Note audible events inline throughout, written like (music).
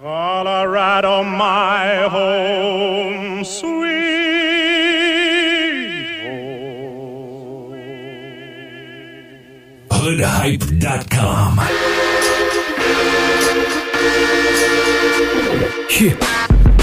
Colorado, my home, sweet home. Hoodhype.com. Yeah.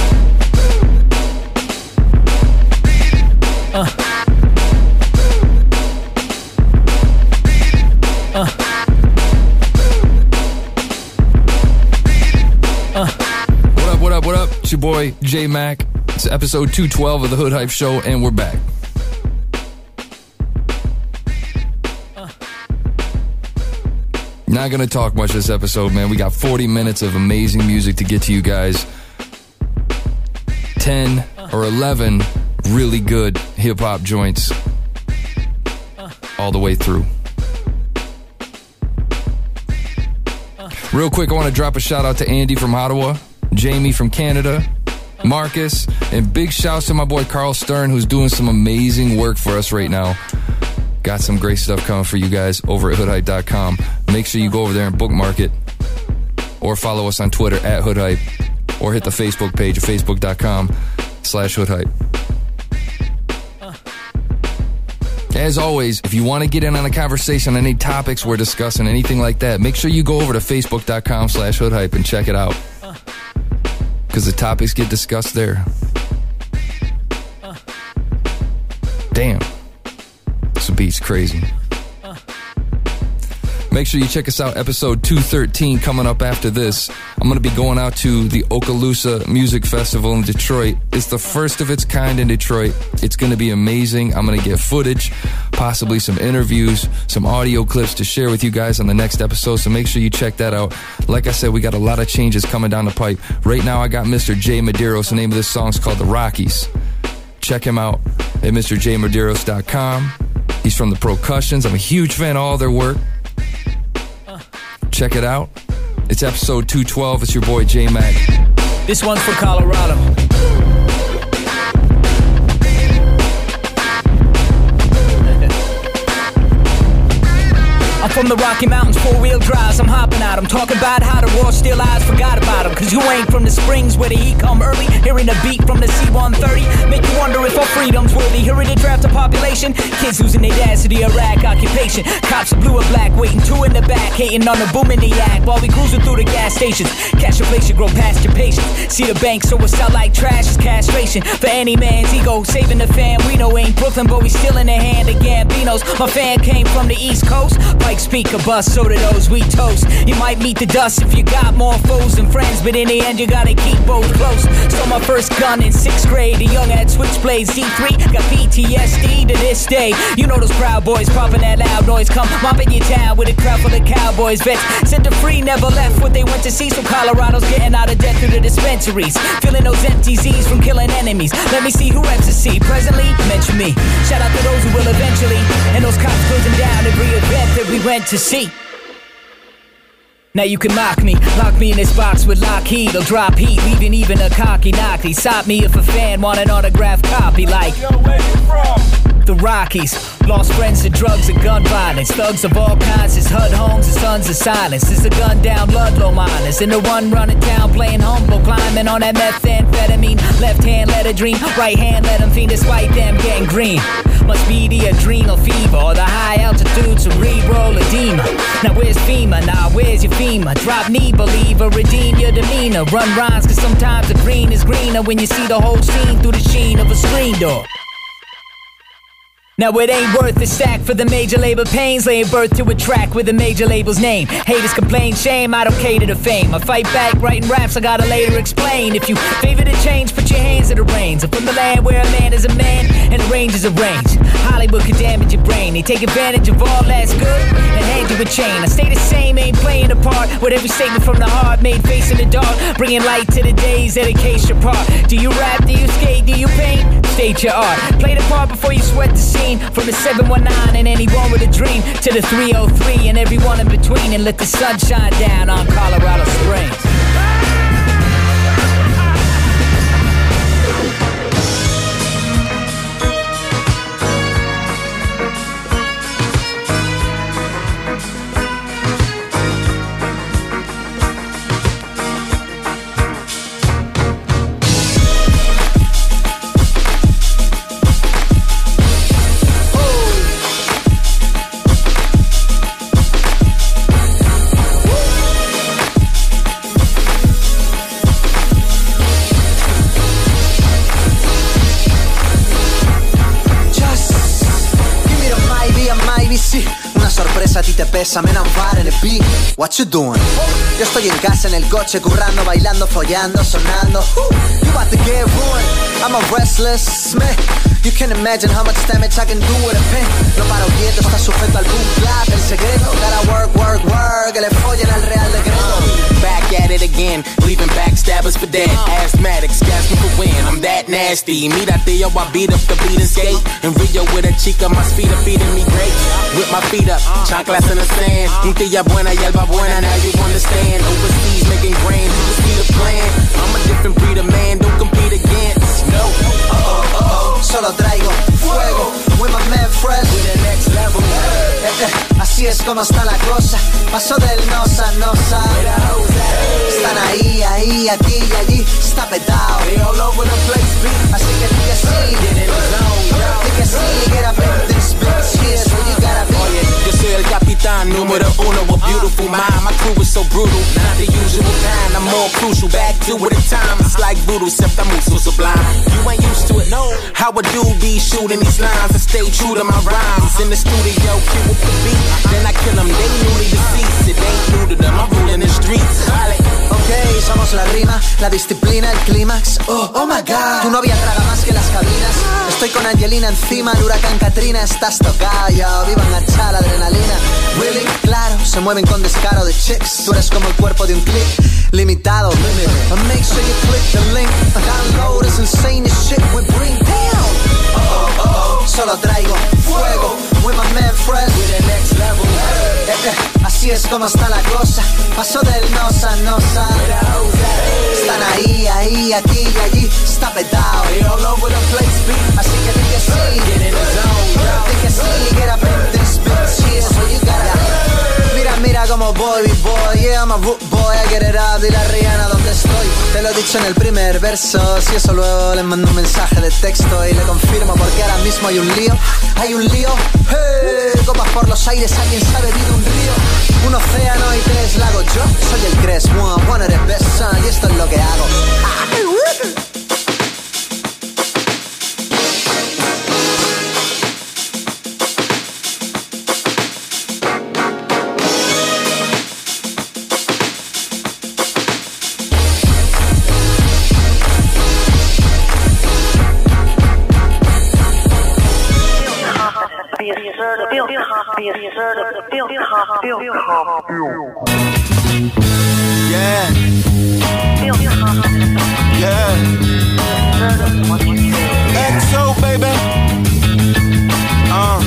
J Mac. It's episode 212 of the Hood Hype Show, and we're back. Not gonna talk much this episode, man. We got 40 minutes of amazing music to get to you guys. 10 or 11 really good hip hop joints all the way through. Real quick, I want to drop a shout out to Andy from Ottawa, Jamie from Canada, Marcus, and big shouts to my boy Carl Stern, who's doing some amazing work for us right now. Got some great stuff coming for you guys over at hoodhype.com. Make sure you go over there and bookmark it or follow us on Twitter at hoodhype or hit the Facebook page at facebook.com slash hoodhype. As always, if you want to get in on a conversation on any topics we're discussing, anything like that, make sure you go over to facebook.com slash hoodhype and check it out. Because the topics get discussed there. Damn. This beat's crazy. Make sure you check us out, episode 213 coming up after this. I'm going to be going out to the Okaloosa Music Festival in Detroit. It's the first of its kind in Detroit. It's going to be amazing. I'm going to get footage, possibly some interviews, some audio clips to share with you guys on the next episode. So make sure you check that out. Like I said, we got a lot of changes coming down the pipe. Right now, I got Mr. Jay Medeiros. The name of this song is called The Rockies. Check him out at MrJMedeiros.com. He's from the Procussions. I'm a huge fan of all their work. Check it out. It's episode 212. It's your boy J Mac. This one's for Colorado. From the Rocky Mountains, four wheel drives, I'm hopping out. I'm talking about how the raw still eyes forgot about them. Cause you ain't from the springs where the heat come early. Hearing a beat from the C 130 make you wonder if our freedom's worthy. Hearing the draft of population, kids losing their dads to the Iraq occupation. Cops are blue or black, waiting two in the back, hating on the boom in the act while we cruising through the gas stations. Cash inflation grow past your patience. See the bank, so it's out like trash is castration. For any man's ego, saving the fan. We know ain't Brooklyn, but we still in the hand of Gambinos. My fan came from the East Coast. Pike speaker bust, so do those we toast. You might meet the dust if you got more foes than friends, but in the end you gotta keep both close. So my first gun in sixth grade, a young at switchblades D3 got PTSD to this day. You know those proud boys popping that loud noise, come mopping your town with a crowd full of cowboys. Vets set the free, never left what they went to see. So Colorado's getting out of debt through the dispensaries, filling those empty Z's from killing enemies. Let me see who reps the. Presently, mention me. Shout out to those who will eventually, and those cops closing down every event that we went to see. Now you can mock me, lock me in this box with Lockheed. I'll drop heat, leaving even a cocky knocky. Stop me if a fan want an autograph copy like. The Rockies, lost friends to drugs and gun violence. Thugs of all kinds, it's HUD homes, it's sons of silence. It's a gun down Ludlow miners. And the one running town playing humble, climbing on that methamphetamine. Left hand let her dream, right hand let him fiend, despite them getting green. Must be the adrenal fever or the high altitude cerebral edema. Now where's FEMA? Now where's your FEMA? Drop knee, believer, redeem your demeanor. Run rhymes, cause sometimes the green is greener when you see the whole scene through the sheen of a screen door. Now it ain't worth the stack for the major label pains, laying birth to a track with a major label's name. Haters complain, shame, I don't cater to fame. I fight back, writing raps, I gotta later explain. If you favor the change, put your hands in the reins. I'm from the land where a man is a man and a range is a range. Hollywood could damage your brain. They take advantage of all that's good and hand you a chain. I stay the same, ain't playing a part. With every statement from the heart, made face in the dark, bringing light to the days, dedication part. Do you rap? Do you skate? Do you paint? State your art. Play the part before you sweat the scene. From the 719 and anyone with a dream. To the 303 and everyone in between, and let the sun shine down on Colorado Springs. Pesa, man, I'm riding a beat. What you doing? Yo estoy en casa, en el coche, currando, bailando, follando, sonando. You about to get ruined. I'm a restless man. You can imagine how much damage I can do with a pen. No paro quieto, está sujeto al boom clap. El secreto, gotta work, work, work. Que le follen al real decreto. Back at it again, leaving backstabbers for dead. Asthmatics, gasping for wind. I'm that nasty. Mírate, yo, I beat up the beat and skate. In Rio with a chica, my feet are feeding me great. With my feet up, chanclas in the sand. Un tía buena, yelba buena, now you understand. Overseas making grain, you see the plan. I'm a different breed of man, don't compete against. No. Solo traigo fuego. With my man fresh. To the next level. Eh, eh, así es como está la cosa. Paso del nosa, nosa. Están ahí, ahí, aquí y allí. Está petado. They all over the place, beat. Así que di que sí. Di que sí, get up in this bitch. Here's número uno, a beautiful mind. My crew is so brutal, not the usual kind. I'm more crucial, back to it in time. It's like voodoo, except I'm so sublime. You ain't used to it, no. How a dude be shooting these lines, I stay true to my rhymes. In the studio, cue up the beat, then I kill them. They newly deceased, it ain't new to them. I'm ruling the streets. Dale. Ok, somos la rima, la disciplina, el clímax. Oh, oh my god. Tu novia traga más que las cabinas. Estoy con Angelina encima, el huracán Katrina. Estás tocado, ya viva la adrenalina. Claro, se mueven con descaro de chicks. Tú eres como el cuerpo de un click limitado. And make sure you click the link. Download this insane as shit we bring down. Oh, oh. Solo traigo fuego. With my man fresh. To the next level. Eh, eh, así es como está la cosa. Paso del nosa, nosa. Están ahí, ahí, aquí y allí. Está petado. Así que di que sí. Get in the zone, yo. Di que sí, get up in this bitch. Here's you gotta. Mira, mira como voy, boy. Yeah, I'm a root boy. I get it up. A Rihanna dónde estoy. Te lo he dicho en el primer verso. Si eso luego le mando un mensaje de texto y le confirmo porque ahora mismo hay un lío. Hay un lío. Hey, copas por los aires. Alguien ha bebido un río. Un océano y tres lagos. Yo soy el Cres. One, of the best. Y esto es lo que hago. Yeah. Yeah. XO, baby. Uh.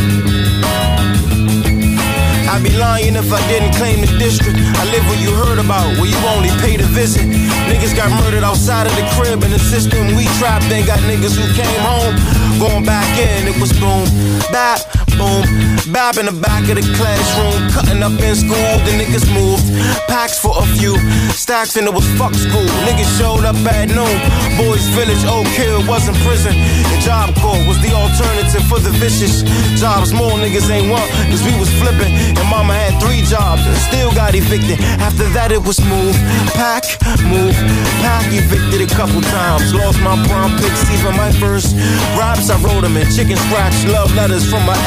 I'd be lying if I didn't claim the district. I live where you heard about, where you only pay to visit. Niggas got murdered outside of the crib, and the system we trapped in got niggas who came home. Going back in, it was boom, bap, boom, bap in the back of the classroom. Cutting up in school, the niggas moved. Packs for a few, stacks, and it was fuck school. Niggas showed up at noon. Boys Village, Oak Hill wasn't prison. And Job Corps was the alternative for the vicious. Jobs more niggas ain't want, cause we was flipping. And mama had three jobs and still got evicted. After that, it was move, pack, move, pack, evicted a couple times. Lost my prom pics, even my first raps. I wrote them in chicken scratch, love letters from my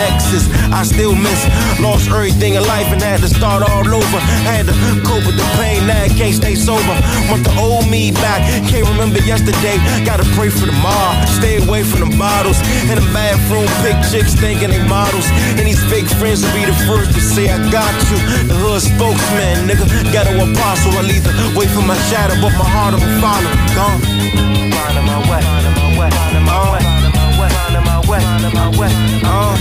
I still miss, lost everything in life and had to start all over. Had to cope with the pain, now I can't stay sober. Want the old me back, can't remember yesterday. Gotta pray for mob, stay away from the bottles. In the bathroom, pick chicks thinking they models. And these fake friends will be the first to say I got you. The hood spokesman, nigga, ghetto apostle. I'll either wait for my shadow, but my heart will follow. Gone. Finding my way, finding my way, finding my way, finding my way, finding my way, uh,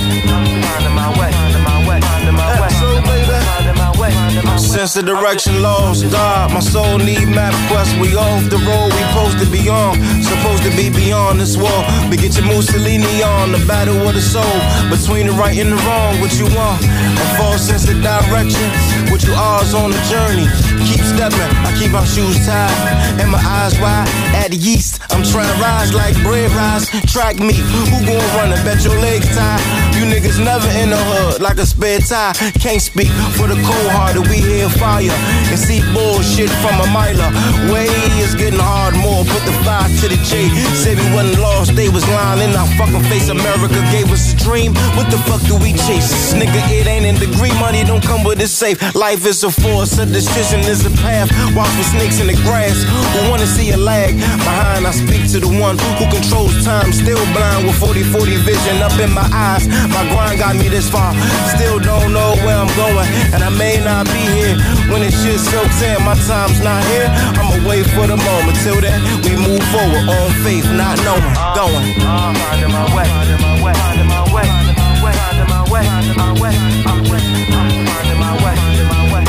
finding my way, finding my way, finding my way, finding my way, finding my way. Sense of direction lost, God. My soul need map quest. We off the road we supposed to be on. Supposed to be beyond this wall. But get your Mussolini on. The battle of the soul. Between the right and the wrong. What you want? A false sense of direction. What you is on the journey. Keep stepping. I keep my shoes tied. And my eyes wide. At the yeast. I'm trying to rise like bread rise. Track me. Who gon' run and bet your legs tied? You niggas never in the hood. Like a spare tie. Can't speak for the cold hearted. We hear fire. And see bullshit from a miler. Way is getting hard more. Put the five to the J. Said we wasn't lost, they was lying in our fucking face. America gave us a dream. What the fuck do we chase? Nigga, it ain't in degree. Money don't come with it safe. Life is a force, a decision is a path. Watch for snakes in the grass. Who wanna see a lag? Behind, I speak to the one who controls time. Still blind with 40-40 vision up in my eyes. My grind got me this far. Still don't know where I'm going, and I may not be here. When it shit soaks in, my time's not here. I'ma wait for the moment. Till then, we move forward on faith, not knowing, going. I'm my way, my way, my way, my way, my way, I'm way, way, way, way,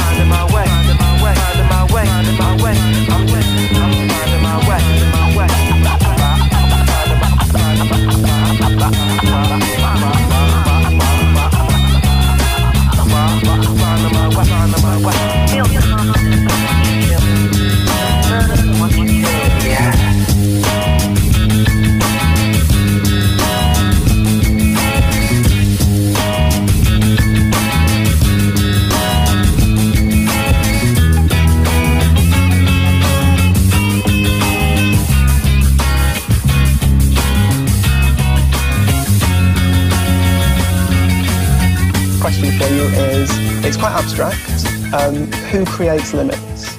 way, way, I'm way, finding my way. Question for you is it's quite abstract. Um, who creates limits?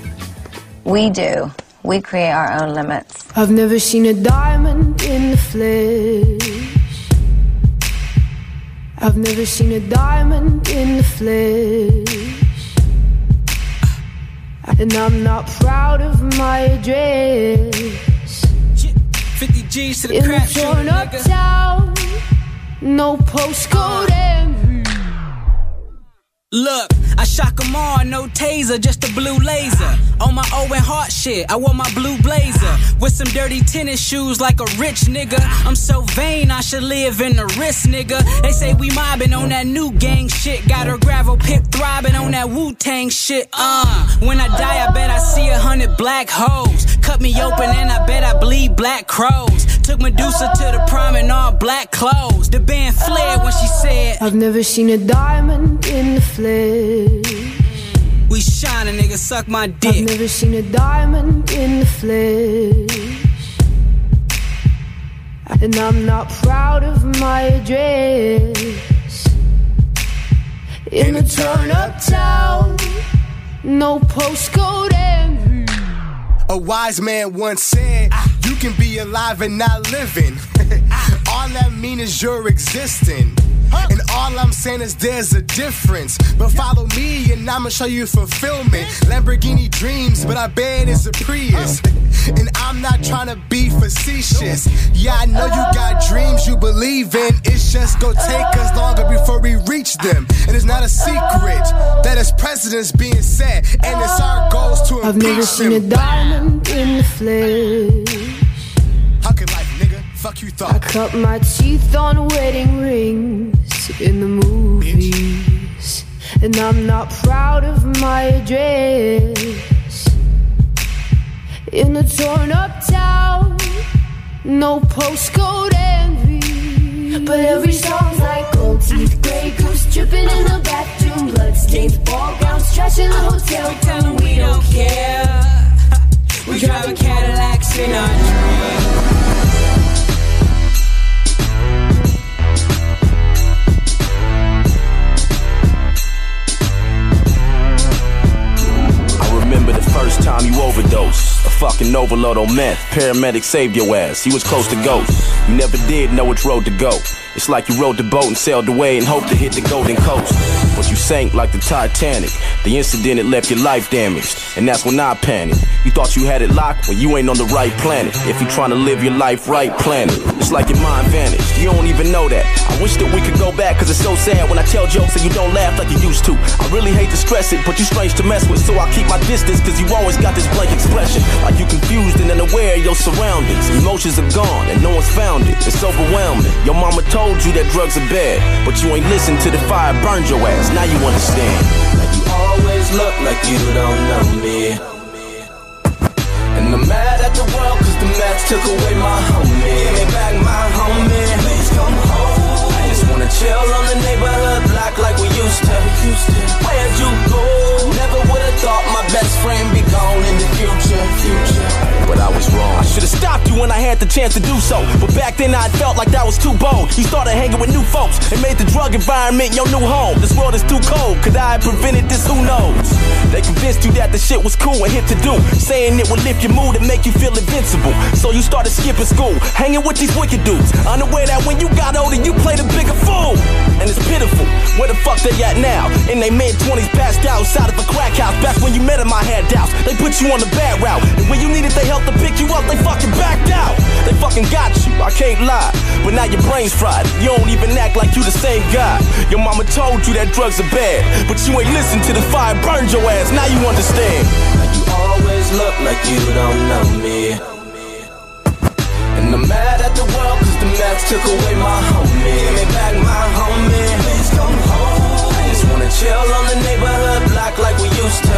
We do. We create our own limits. I've never seen a diamond in the flesh. I've never seen a diamond in the flesh. And I'm not proud of my address. 50 G's to the In crap the torn up town, no postcode envy. Look, I shock shock 'em all, no taser, just a blue laser. On my Owen Hart shit, I wore my blue blazer. With some dirty tennis shoes like a rich nigga. I'm so vain, I should live in the wrist, nigga. They say we mobbing on that new gang shit. Got a gravel pit throbbing on that Wu Tang shit. Uh, when I die, I bet I see a hundred black hoes. Cut me open and I bet I bleed black crows. Took Medusa to the prom in all black clothes. The band flared when she said, I've never seen a diamond in the flesh. We shine a nigga, suck my dick. I've never seen a diamond in the flesh. And I'm not proud of my address. In the turn up town, no postcode envy. A wise man once said, You can be alive and not living. (laughs) all that mean is you're existing. And all I'm saying is there's a difference. But follow me and I'ma show you fulfillment. Lamborghini dreams, but I bet it's a Prius. And I'm not trying to be facetious. Yeah, I know you got dreams you believe in. It's just gonna take us longer before we reach them. And it's not a secret that as presidents being set, and it's our goals to I've never seen a diamond in the flesh. Fuck you I cut my teeth on wedding rings in the movies. And I'm not proud of my address. In a torn up town, no postcode envy. But every song's like gold teeth, gray goose dripping in the bathroom, bloodstained ball gowns, trash in the hotel. 'em we don't care. We driving Cadillacs in our dreams. Fucking overload on meth. Paramedic saved your ass. You was close to ghost. You never did know which road to go. It's like you rode the boat and sailed away and hoped to hit the golden coast. But sank like the Titanic. The incident it left your life damaged. And that's when I panicked. You thought you had it locked when you ain't on the right planet. If you trying to live your life right, plan it. It's like your mind vanished. You don't even know that. I wish that we could go back, cause it's so sad when I tell jokes and you don't laugh like you used to. I really hate to stress it, but you strange to mess with, so I keep my distance, cause you always got this blank expression. Like you confused and unaware of your surroundings. Emotions are gone and no one's found it. It's overwhelming. Your mama told you that drugs are bad, but you ain't listened to the fire burned your ass. Now you understand. You always look like you don't know me. And I'm mad at the world cause the max took away my homie. Give me back my homie. Chill on the neighborhood block like we used to. Where'd you go? Never would've thought my best friend be gone in the future. But when I had the chance to do so. But back then I felt like that was too bold. You started hanging with new folks and made the drug environment your new home. This world is too cold. Could I have prevented this? Who knows? They convinced you that the shit was cool and hit to do. Saying it would lift your mood and make you feel invincible. So you started skipping school, hanging with these wicked dudes. Unaware that when you got older, you played a bigger fool. And it's pitiful. Where the fuck they at now? In they mid 20s, passed out outside of a crack house. Back when you met them, I had doubts. They put you on the bad route. And when you needed their help to pick you up, they fucking backed out. They fucking got you, I can't lie. But now your brain's fried. You don't even act like you the same guy. Your mama told you that drugs are bad. But you ain't listen to the fire burned your ass. Now you understand. You always look like you don't know me. And I'm mad at the world cause the max took away my homie. Give me back my homie. Please come home. I just wanna chill on the neighborhood block like we used to.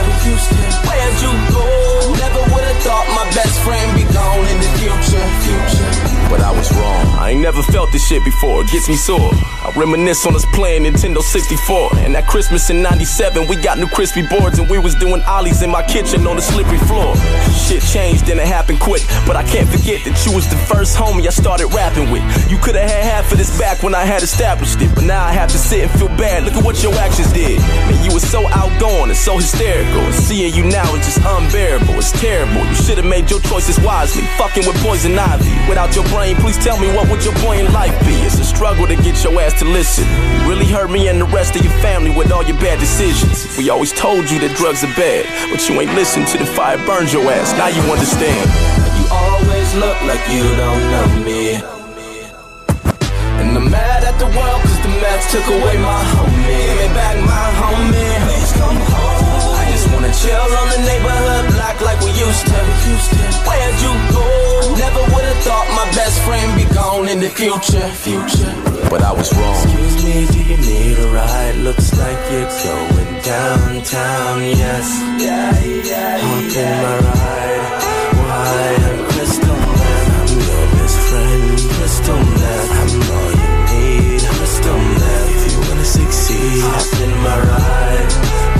Where'd you go? Never would've thought my best friend be gone in the future. Future. But I was wrong. I ain't never felt this shit before. It gets me sore. I reminisce on us playing Nintendo 64. And that Christmas in 97, we got new crispy boards and we was doing ollies in my kitchen on the slippery floor. Shit changed and it happened quick. But I can't forget that you was the first homie I started rapping with. You could've had half of this back when I had established it. But now I have to sit and feel bad. Look at what your actions did. Man, you was so outgoing and so hysterical. And seeing you now is just unbearable. It's terrible. You should've made your choices wisely. Fucking with poison ivy. Without your brain, please tell me what would your point in life be? It's a struggle to get your ass to listen. Really hurt me and the rest of your family with all your bad decisions. We always told you that drugs are bad, but you ain't listened to the fire burns your ass. Now you understand. You always look like you don't know me. And I'm mad at the world cause the max took away my homie. Give me back my homie. Chill on the neighborhood block like we used to. Where'd you go? Never would've thought my best friend be gone in the future. Future. But I was wrong. Excuse me, do you need a ride? Looks like you're going downtown, yes. Yeah, yeah, Hop in my ride. Why? I'm crystal meth. I'm your best friend. Crystal meth. I'm all you need. Crystal meth. If you wanna succeed, hop in my ride.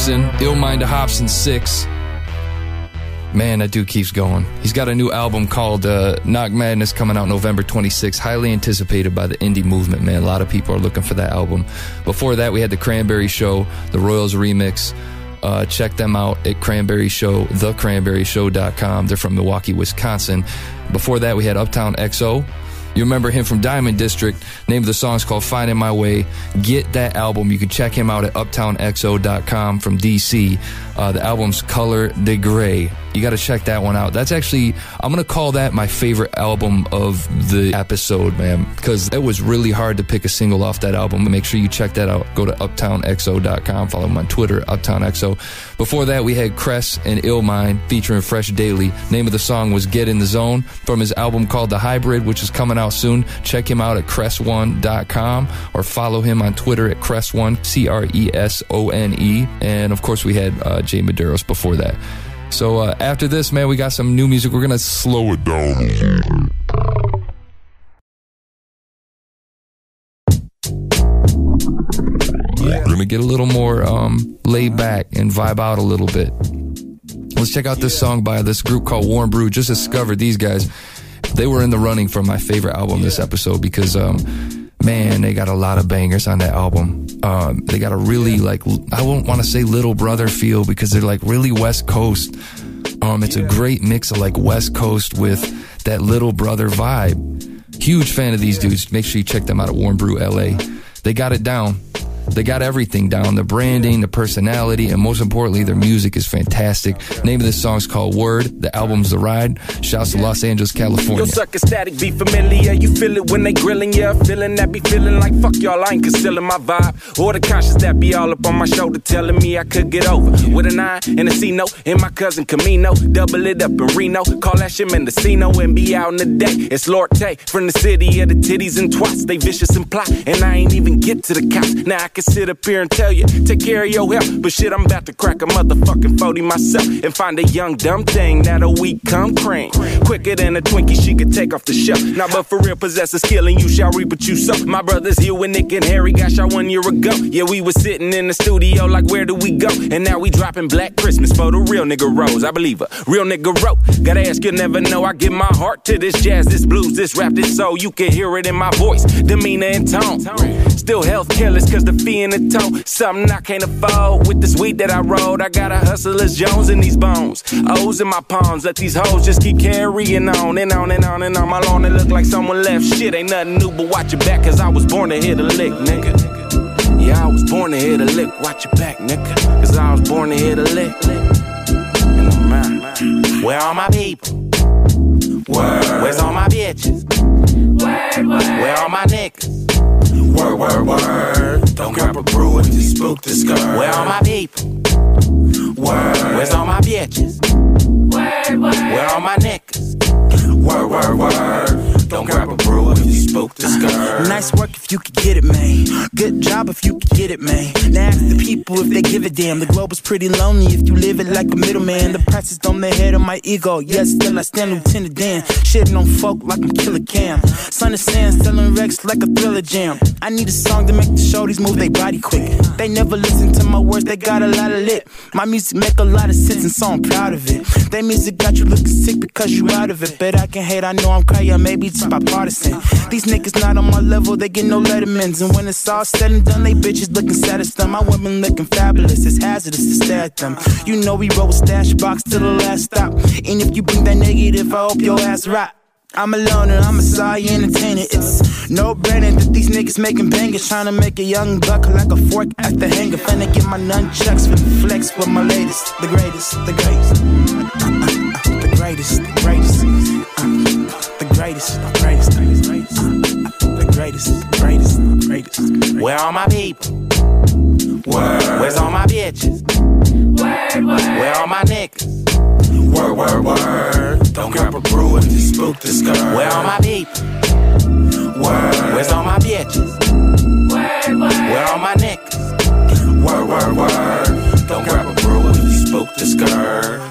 Hopsin, Ill Mind to Hopsin 6. Man, that dude keeps going. He's got a new album called uh, Knock Madness coming out November 26th. Highly anticipated by the indie movement, man. A lot of people are looking for that album. Before that, we had The Cranberry Show, the Royals remix. Uh, check them out at Cranberry Show, thecranberryshow.com. They're from Milwaukee, Wisconsin. Before that, we had Uptown XO. You remember him from Diamond District. Name of the song is called Finding My Way. Get that album. You can check him out at uptownxo.com from DC. Uh, the album's Color de Gray. You got to check that one out. That's actually, I'm going to call that my favorite album of the episode, man, because it was really hard to pick a single off that album. Make sure you check that out. Go to uptownxo.com. Follow him on Twitter, uptownxo. Before that, we had Cres and Illmind featuring Fresh Daily. Name of the song was Get in the Zone from his album called The Hybrid, which is coming out soon. Check him out at cres1.com or follow him on Twitter at cress1, C R E S O N E. And of course, we had uh, Jay Medeiros before that. So uh, after this, man, we got some new music. We're going to slow it down. We're to get a little more um, laid back and vibe out a little bit. Let's check out this song by this group called Warm Brew. Just discovered these guys. They were in the running for my favorite album this episode because, um, man, they got a lot of bangers on that album. Um, they got a really like I won't want to say little brother feel because they're like really West Coast. Um, it's a great mix of like West Coast with that little brother vibe. Huge fan of these dudes. Make sure you check them out at Warm Brew LA. They got it down. They got everything down the branding, the personality, and most importantly, their music is fantastic. Name of this song is called Word. The album's The Ride. Shouts to Los Angeles, California. Yo, sucker static, be familiar. You feel it when they grilling, yeah. Feeling that be feeling like fuck y'all, I ain't concealing my vibe. Or the conscience that be all up on my shoulder, telling me I could get over. With a nine and a C note, and my cousin Camino. Double it up in Reno. Call that shit Mendocino and be out in the day. It's Lord Tay from the city of the titties and twats. They vicious and plot, and I ain't even get to the cops. Now I can sit up here and tell you, take care of your health. But shit, I'm about to crack a motherfucking 40 myself and find a young dumb thing that'll weak come cream. Quicker than a Twinkie, she could take off the shelf. Now, but for real, possess a skill and you shall reap what you sow. My brothers, you and Nick and Harry got shot one year ago. Yeah, we was sitting in the studio like, where do we go? And now we dropping Black Christmas for the real nigga Rose. I believe her, real nigga wrote. Gotta ask, you'll never know. I give my heart to this jazz, this blues, this rap, this soul. You can hear it in my voice, demeanor and tone. Still health killers, cause the fee in the toe. Something I can't afford with this weed that I rolled. I got a hustler's Jones in these bones. O's in my palms. Let these hoes just keep carrying on and on and on and on. My lawn, it look like someone left shit. Ain't nothing new, but watch your back, cause I was born to hit a lick, nigga. Yeah, I was born to hit a lick. Watch your back, nigga. Cause I was born to hit a lick. And I'm out. Where are my people? Word. Where's all my bitches? Word, word. Where are my niggas? Word, word, word. Don't grab a brew if you spook the skirt. Where are my people? Word. Where's all my bitches? Word, word. Where are my niggas? Word, word, word. Don't grab a brew if you spook the skirt. Nice work if you could get it, man. Good job if you could get it, man. Now ask the people if they give a damn. The globe is pretty lonely if you live it like a middleman. The price is on the head of my ego. Yes, still I stand Lieutenant Dan. Shitting on folk like I'm Killer Cam. Son of Sand selling Rex like a thriller jam. I need a song to make the shorties move their body quick. They never listen to my words, they got a lot of lip. My music make a lot of sense and so I'm proud of it. They music got you looking sick because you out of it. But I can hate, I know I'm crying, maybe it's bipartisan. These niggas not on my level, they get no lettermans. And when it's all said and done, they bitches looking sad as them. My women looking fabulous, it's hazardous to stare at them. You know we roll stash box to the last stop. And if you bring that negative, I hope your ass rot. I'm a loner, I'm a sorry entertainer. It's no brainer that these niggas making bangers, trying to make a young buck like a fork at the hanger. Finna get my nunchucks for the flex for my latest, the greatest, the greatest, uh, uh, uh, the greatest, the greatest, the greatest, the greatest, the greatest, the greatest, greatest, greatest. Where are my people? Word. Where's all my bitches? Word, word. Where are my niggas? Word, word, word. Don't grab a brew and you spook the skirt. Where are my people? Word. Where's all my bitches? Word, word. Where are my niggas? Word, word, word. Don't grab a brew and you spook the skirt.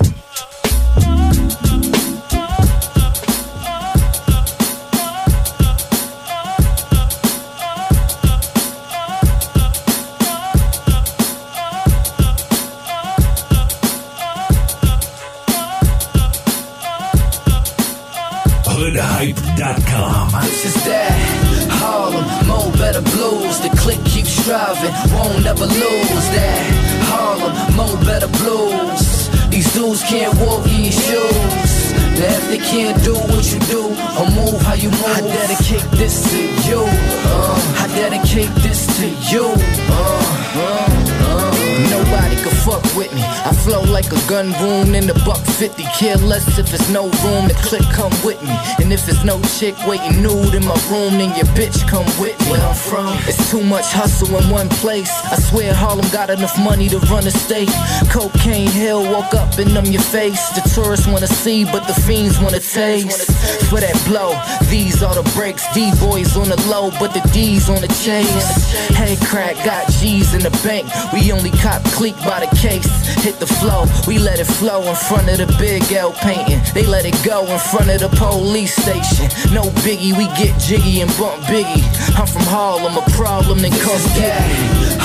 If there's no room, the click come with me. And if it's no chick waiting nude in my room, then your bitch come with me. Where I'm from, it's too much hustle in one place. I swear Harlem got enough money to run a state. Cocaine Hill, woke up and numb your face. The tourists wanna see, but the fiends wanna taste. For that blow, these are the breaks. D boys on the low, but the D's on the chase. Hey, crack, got G's in the bank. We only cop clique by the case. Hit the flow, we let it flow in front of the big L painting. They let it go in front of the police station. No biggie, we get jiggy and bump biggie. I'm from Harlem, a problem then come get.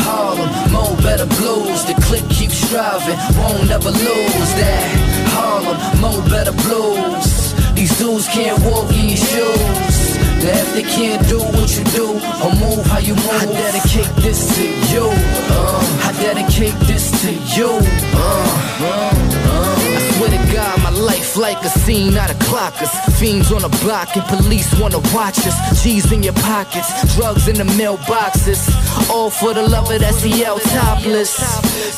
Harlem, Mo better blues. The clique keeps striving, won't ever lose that. Harlem, Mo better blues. These dudes can't walk in your shoes. Now if they can't do what you do or move how you move, I dedicate this to you. Uh, I dedicate this to you. Uh, uh, my life like a scene out of clockers. Fiends on the block and police wanna watch us. G's in your pockets, drugs in the mailboxes. All for the love of CL topless.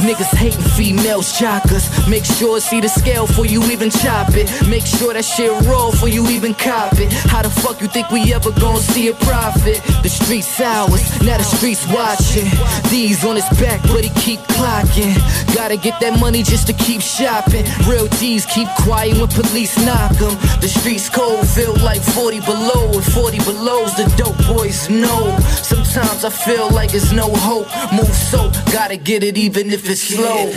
Niggas hating females, jockers. Make sure see the scale for you even chop it. Make sure that shit raw for you even cop it. How the fuck you think we ever gonna see a profit? The streets ours, now the streets watching. D's on his back, but he keep clocking. Gotta get that money just to keep shopping. Real D's keep quiet when police knock 'em. The streets cold, feel like 40 below. And 40 below's the dope boys know. Sometimes I feel like it's no hope. Move so, gotta get it even if it's slow.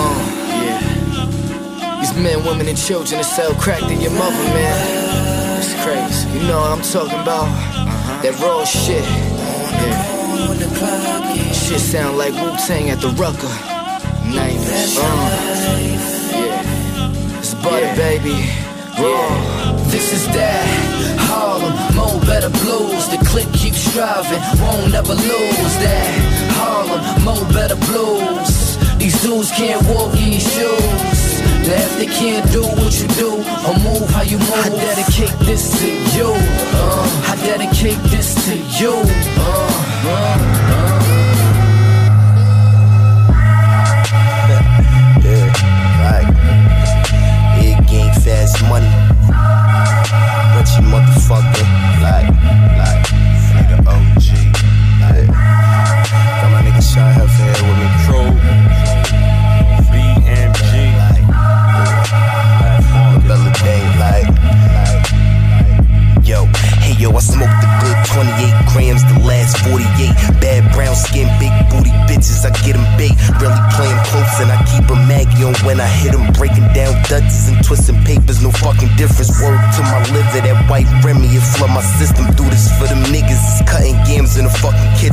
Uh, yeah. These men, women, and children that sell crack to your mother, man. It's crazy. You know what I'm talking about? That raw shit. Yeah. Shit sound like Wu Tang at the Rucker. It. Uh, yeah. Butter, baby. Raw. This is that Harlem, Mo better blues. The click keeps striving, won't ever lose that Harlem, Mo better blues. These dudes can't walk your shoes. Now if they can't do what you do or move how you move, I dedicate this to you. Uh, I dedicate this to you. Uh, uh, fast money. Rich motherfucker, like, like, like the OG. Like, got my nigga Sean Huff here with me. True. BMG. Like, like, Bella Day, like, like, yo, hey yo, I smoked a good 28 grams the last 48. Bad brown skin, big booty bitches, I get 'em bait. Really playing close and I keep a Maggie on when I hit 'em. Breaking down Dutches and twisting papers, no fucking difference. Word to my liver, that white Remy, it flood my system. Do this for them niggas,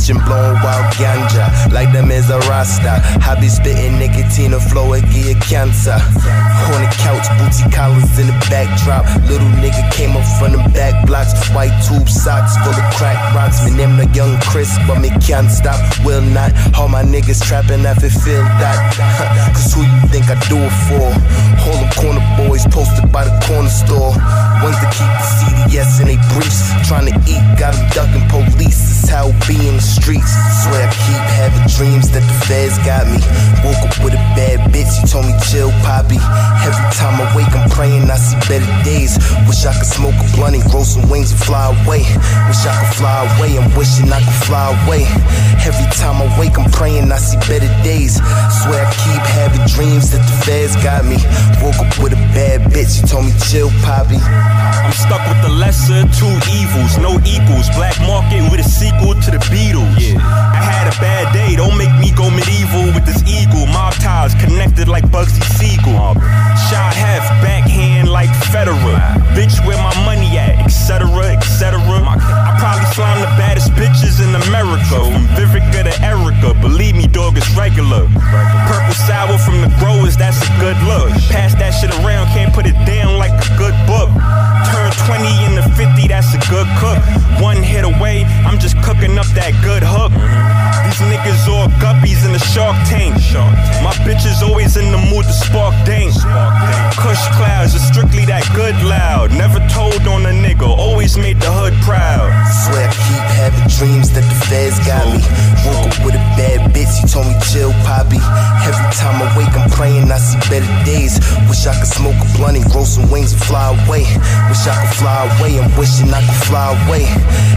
kitchen, blowing wild ganja. Like them is a rasta. I be spitting nicotine, a flow, it give you cancer. On the couch, booty collars in the backdrop. Little nigga came up from the back blocks, white tube socks full of crack rocks. Me name the young Chris, but me can't stop, will not. All my niggas trapping after feel that. (laughs) Cause who you think I do it for? All them corner boys posted by the corner store. Ones that keep the CDS in they briefs. Trying to eat, got them ducking police. It's how it be in the streets. Swear I keep having dreams that the feds got me. Woke up with a bad bitch, she told me chill, poppy. Every time I wake, I'm praying I see better days. Wish I could smoke a blunt and grow some wings and fly away. Wish I could fly away, I'm wishing I could fly away. Every time I wake, I'm praying I see better days. Swear I keep having dreams that the feds got me. Woke up with a bad bitch, she told me chill, poppy. I'm stuck with the lesser two evils, no equals. Black market with a sequel to the Beatles. Yeah. I had a bad day, don't make me go medieval with this eagle. Mob ties connected like Bugsy Siegel. Shot half backhand like Federer. Bitch, where my money at, etc., etc. I probably slime the baddest bitches in America. From Vivica to Erica, believe me, dog, it's regular. Purple sour from the growers, that's a good look. Pass that shit around, can't put it down cooking up that good the shark tank. My bitch is always in the mood to spark dank. Kush clouds are strictly that good loud. Never told on a nigga, always made the hood proud. Swear I keep having dreams that the feds got me. Woke up with a bad bitch, she told me chill, poppy. Every time I wake, I'm praying I see better days. Wish I could smoke a blunt and grow some wings and fly away. Wish I could fly away, I'm wishing I could fly away.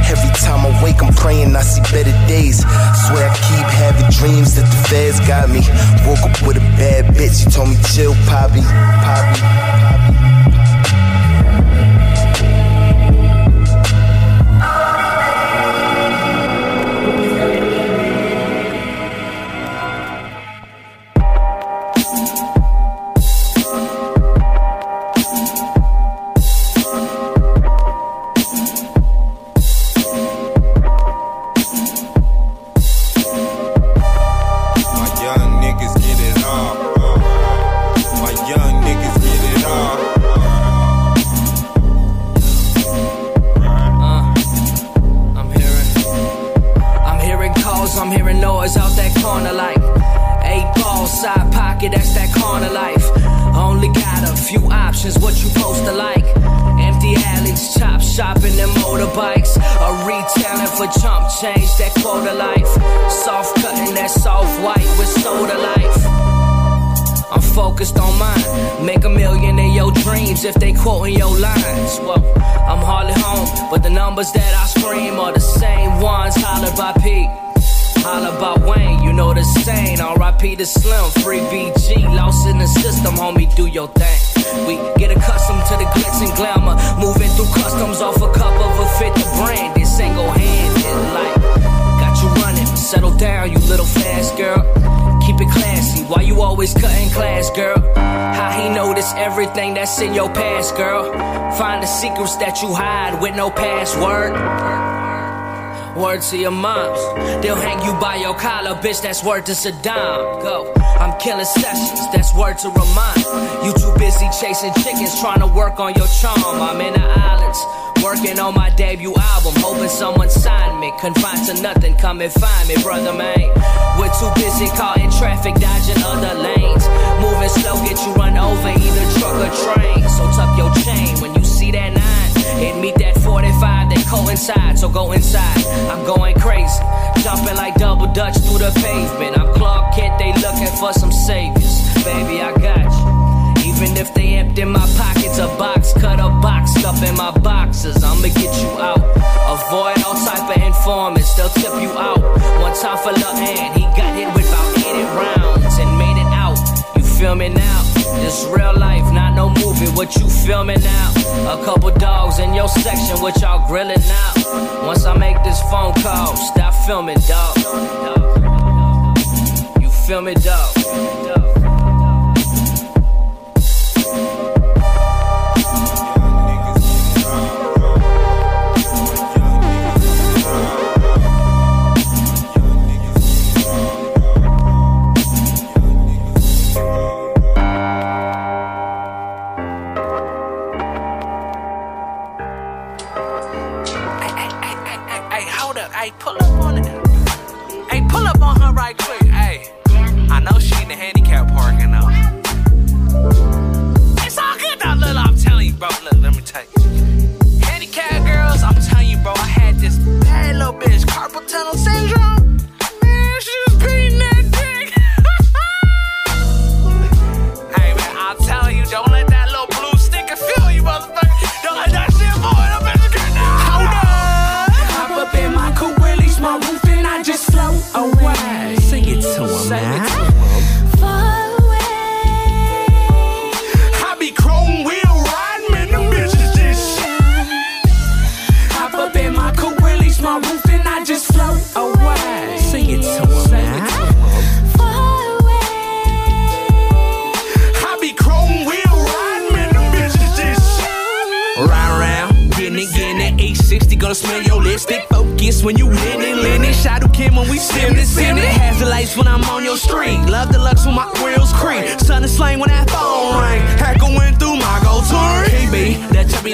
Every time I wake, I'm praying I see better days. Swear I keep having dreams that feds got me. Woke up with a bad bitch, she told me chill, poppy, poppy. Numbers that I scream are the same ones hollered by Pete. Holla about Wayne, you know the same. R.I.P. to Slim, free BG, lost in the system, homie, do your thing. Everything that's in your past, girl? Find the secrets that you hide with no password. Word to your moms. They'll hang you by your collar, bitch. That's word to Saddam. Go. I'm killing sessions. That's word to remind. You too busy chasing chickens, trying to work on your charm. I'm in the islands. Working on my debut album, hoping someone sign me. Confined to nothing, come and find me, brother man. We're too busy caught in traffic, dodging other lanes. Moving slow, get you run over either truck or train. So tuck your chain when you see that nine. It meet that 45 that coincide, so go inside. I'm going crazy, jumping like double dutch through the pavement. I'm Clark Kent, they looking for some saviors. Baby, I got you. Even if they empty my pockets, a box cut, a box up in my boxes, I'ma get you out. Avoid all type of informants, they'll tip you out. One time for Lil Ant, he got hit with about 80 rounds and made it out. You feel me now? This real life, not no movie. What you filming now? A couple dogs in your section, what y'all grilling now? Once I make this phone call, stop filming, dog. You feel me, dog?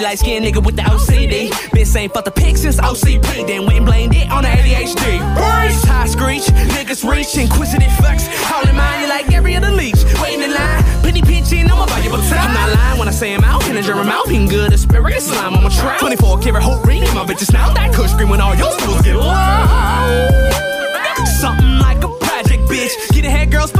Light skinned nigga with the OCD. Bitch ain't fucked the pic since OCP. Then went and blamed it on the ADHD. Brace, high screech, niggas reach, inquisitive fucks. In mind, you like every other leech. Waiting in line, penny pinching on my valuable time. I'm not lying when I say I'm out in a German mouth. Being good asparagus slime on my trap. 24 karat whole ring in my bitches now. That kush scream when all your schools get loud. Bitch. Get ahead, girls,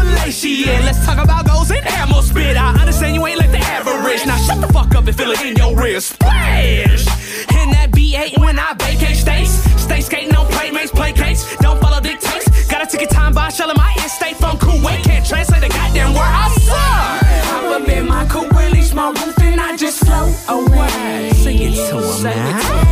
yeah. Let's talk about goals and ammo spit. I understand you ain't like the average. Now shut the fuck up and feel it in your wrist. Splash! And that B8 when I vacate states. Stay skating on playmates, play case. Don't follow dictates. Gotta take your time by shelling my estate from Kuwait. Can't translate the goddamn word I saw. Hop up in my coupe, release my roof, and I just float away. Sing it to him, man.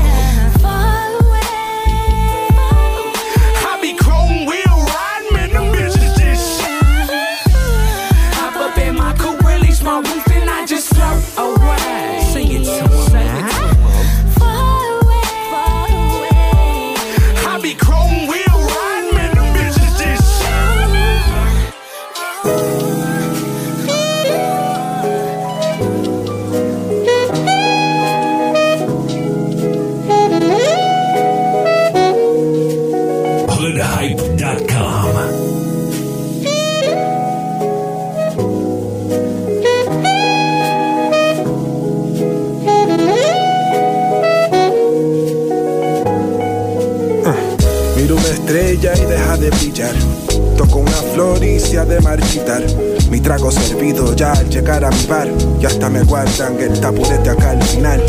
Al bar. Y hasta me guardan el taburete acá al final.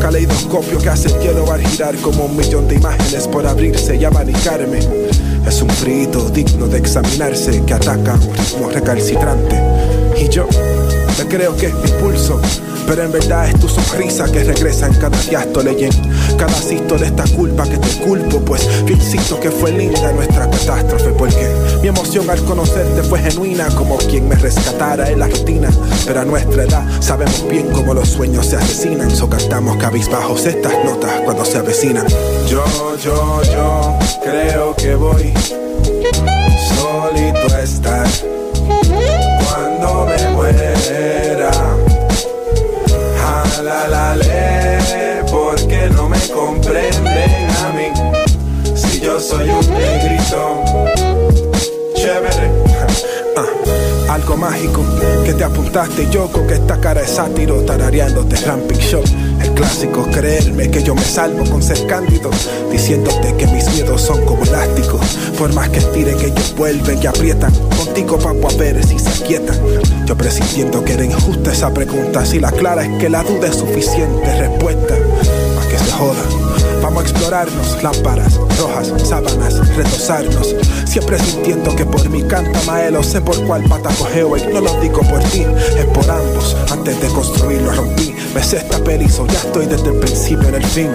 Caleidoscopio que hace el hielo va a girar como un millón de imágenes por abrirse y abanicarme. Es un frito digno de examinarse que ataca un ritmo recalcitrante. Y yo me creo que es mi pulso. Pero en verdad es tu sonrisa que regresa en cada diástole y en cada de esta culpa que te culpo. Pues insisto que fue linda nuestra catástrofe. Porque mi emoción al conocerte fue genuina, como quien me rescatara en la rutina. Pero a nuestra edad sabemos bien cómo los sueños se asesinan. So cantamos cabizbajos estas notas cuando se avecinan. Yo, yo, yo creo que voy solito a estar cuando me muera. la la le, soy un negrito, chévere. (laughs) Ah, algo mágico que te apuntaste yo con que esta cara de sátiro tarareándote Ramping Show. El clásico, creerme que yo me salvo con ser cándido, diciéndote que mis miedos son como elásticos. Por más que estiren, que ellos vuelven y aprietan. Contigo, papo, a ver si se aquietan. Yo presintiendo que era injusta esa pregunta. Si la clara es que la duda es suficiente respuesta. Más que se joda. Vamos a explorarnos, lámparas rojas, sábanas, retosarnos. Siempre sintiendo que por mi canta Maelo, sé por cuál pata cogeo y no lo digo por ti, es por ambos. Antes de construirlo rompí, me sé esta perizo, ya estoy desde el principio en el fin.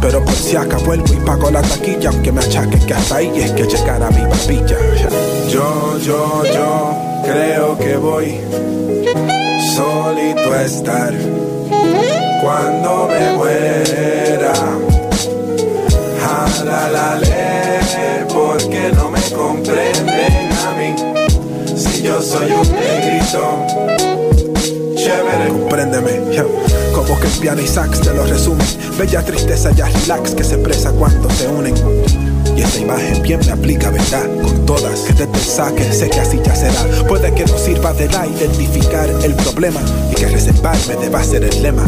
Pero por si acá vuelvo y pago la taquilla, aunque me achaquen que hasta ahí es que llegará mi papilla. Yo, yo, yo creo que voy solito a estar cuando me muera la la porque no me comprenden a mí. Si yo soy un negrito, chévere. Compréndeme, como que el piano y sax te lo resumen. Bella tristeza y relax que se presa cuando se unen. Y esa imagen bien me aplica, ¿verdad? Con todas, que desde el saque sé que así ya será. Puede que no sirva de la identificar el problema y que reservarme deba ser el lema.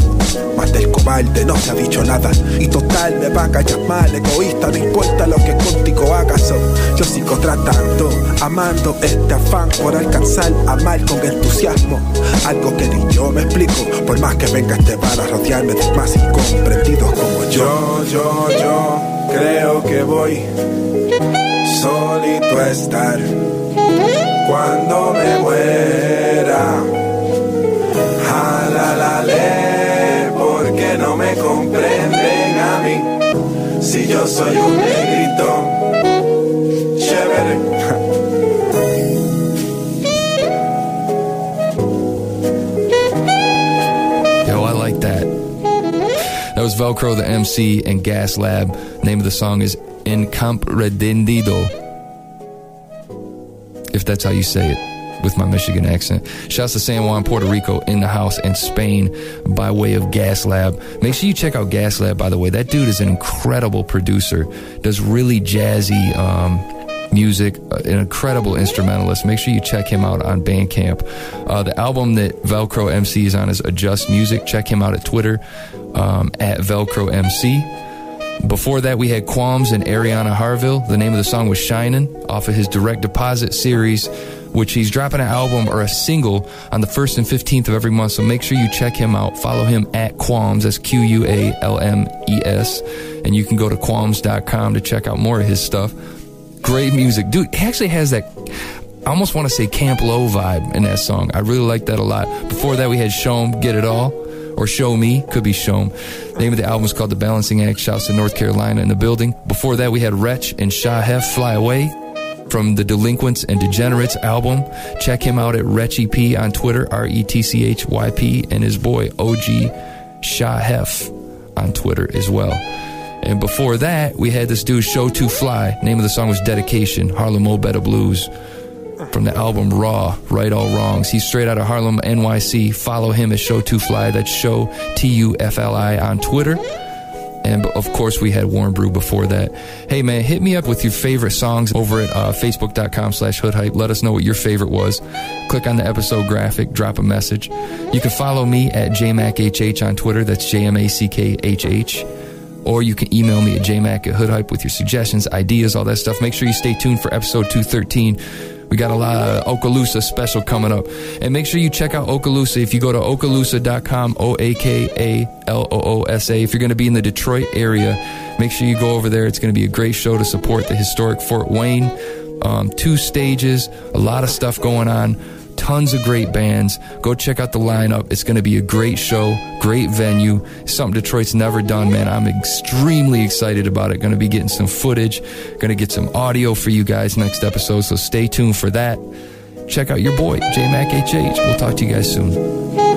Más del cobarde no se ha dicho nada. Y total me va a callar mal, egoísta, no importa lo que contigo hagas. yo sigo tratando, amando este afán por alcanzar, amar con entusiasmo. Algo que ni yo me explico, por más que venga este bar a rodearme de más incomprendidos como yo. Yo, yo, yo creo que voy solito a estar cuando me muera. Jalalale, porque no me comprenden a mí si yo soy un negrito Was Velcro the MC and Gas Lab. Name of the song is Incomprendido. If that's how you say it with my Michigan accent. Shouts to San Juan, Puerto Rico, in the house, and Spain by way of Gas Lab. Make sure you check out Gas Lab, by the way. That dude is an incredible producer, does really jazzy, um, music, uh, an incredible instrumentalist. Make sure you check him out on Bandcamp. Uh, the album that Velcro MC is on is Adjust Music. Check him out at Twitter um, at Velcro MC. Before that, we had Qualms and Ariana Harville. The name of the song was Shinin' off of his Direct Deposit series, which he's dropping an album or a single on the 1st and 15th of every month. So make sure you check him out. Follow him at Qualms. That's Q U A L M E S. And you can go to qualms.com to check out more of his stuff. Great music. Dude, he actually has that. I almost want to say Camp Lo vibe in that song. I really like that a lot. Before that, we had Show 'em, Get It All or Show Me, could be Shown. Name of the album is called The Balancing Act. Shouts to North Carolina in the building. Before that, we had Wretch and Shah Hef Fly Away from the Delinquents and Degenerates album. Check him out at Wretch EP on Twitter, R E T C H Y P, and his boy OG Shah Hef on Twitter as well. And before that, we had this dude Show to Fly. Name of the song was Dedication, Harlem Mo Better Blues from the album Raw, Right All Wrongs. He's straight out of Harlem, NYC. Follow him at Show 2 Fly. That's Show T U F L I on Twitter. And of course, we had Warren Brew before that. Hey man, hit me up with your favorite songs over at uh, facebook.com slash hood hype. Let us know what your favorite was. Click on the episode graphic, drop a message. You can follow me at JMackHH on Twitter. That's J M A C K H H or you can email me at jmac at hoodhype with your suggestions, ideas, all that stuff. Make sure you stay tuned for episode 213. We got a lot of Oakaloosa special coming up. And make sure you check out Oakaloosa. If you go to oakaloosa.com, O A K A L O O S A, if you're going to be in the Detroit area, make sure you go over there. It's going to be a great show to support the historic Fort Wayne. Um, two stages, a lot of stuff going on, tons of great bands. Go check out the lineup. It's going to be a great show, great venue, something Detroit's never done, man. I'm extremely excited about it. Going to be getting some footage, going to get some audio for you guys next episode, so stay tuned for that. Check out your boy, J Mac HH. We'll talk to you guys soon.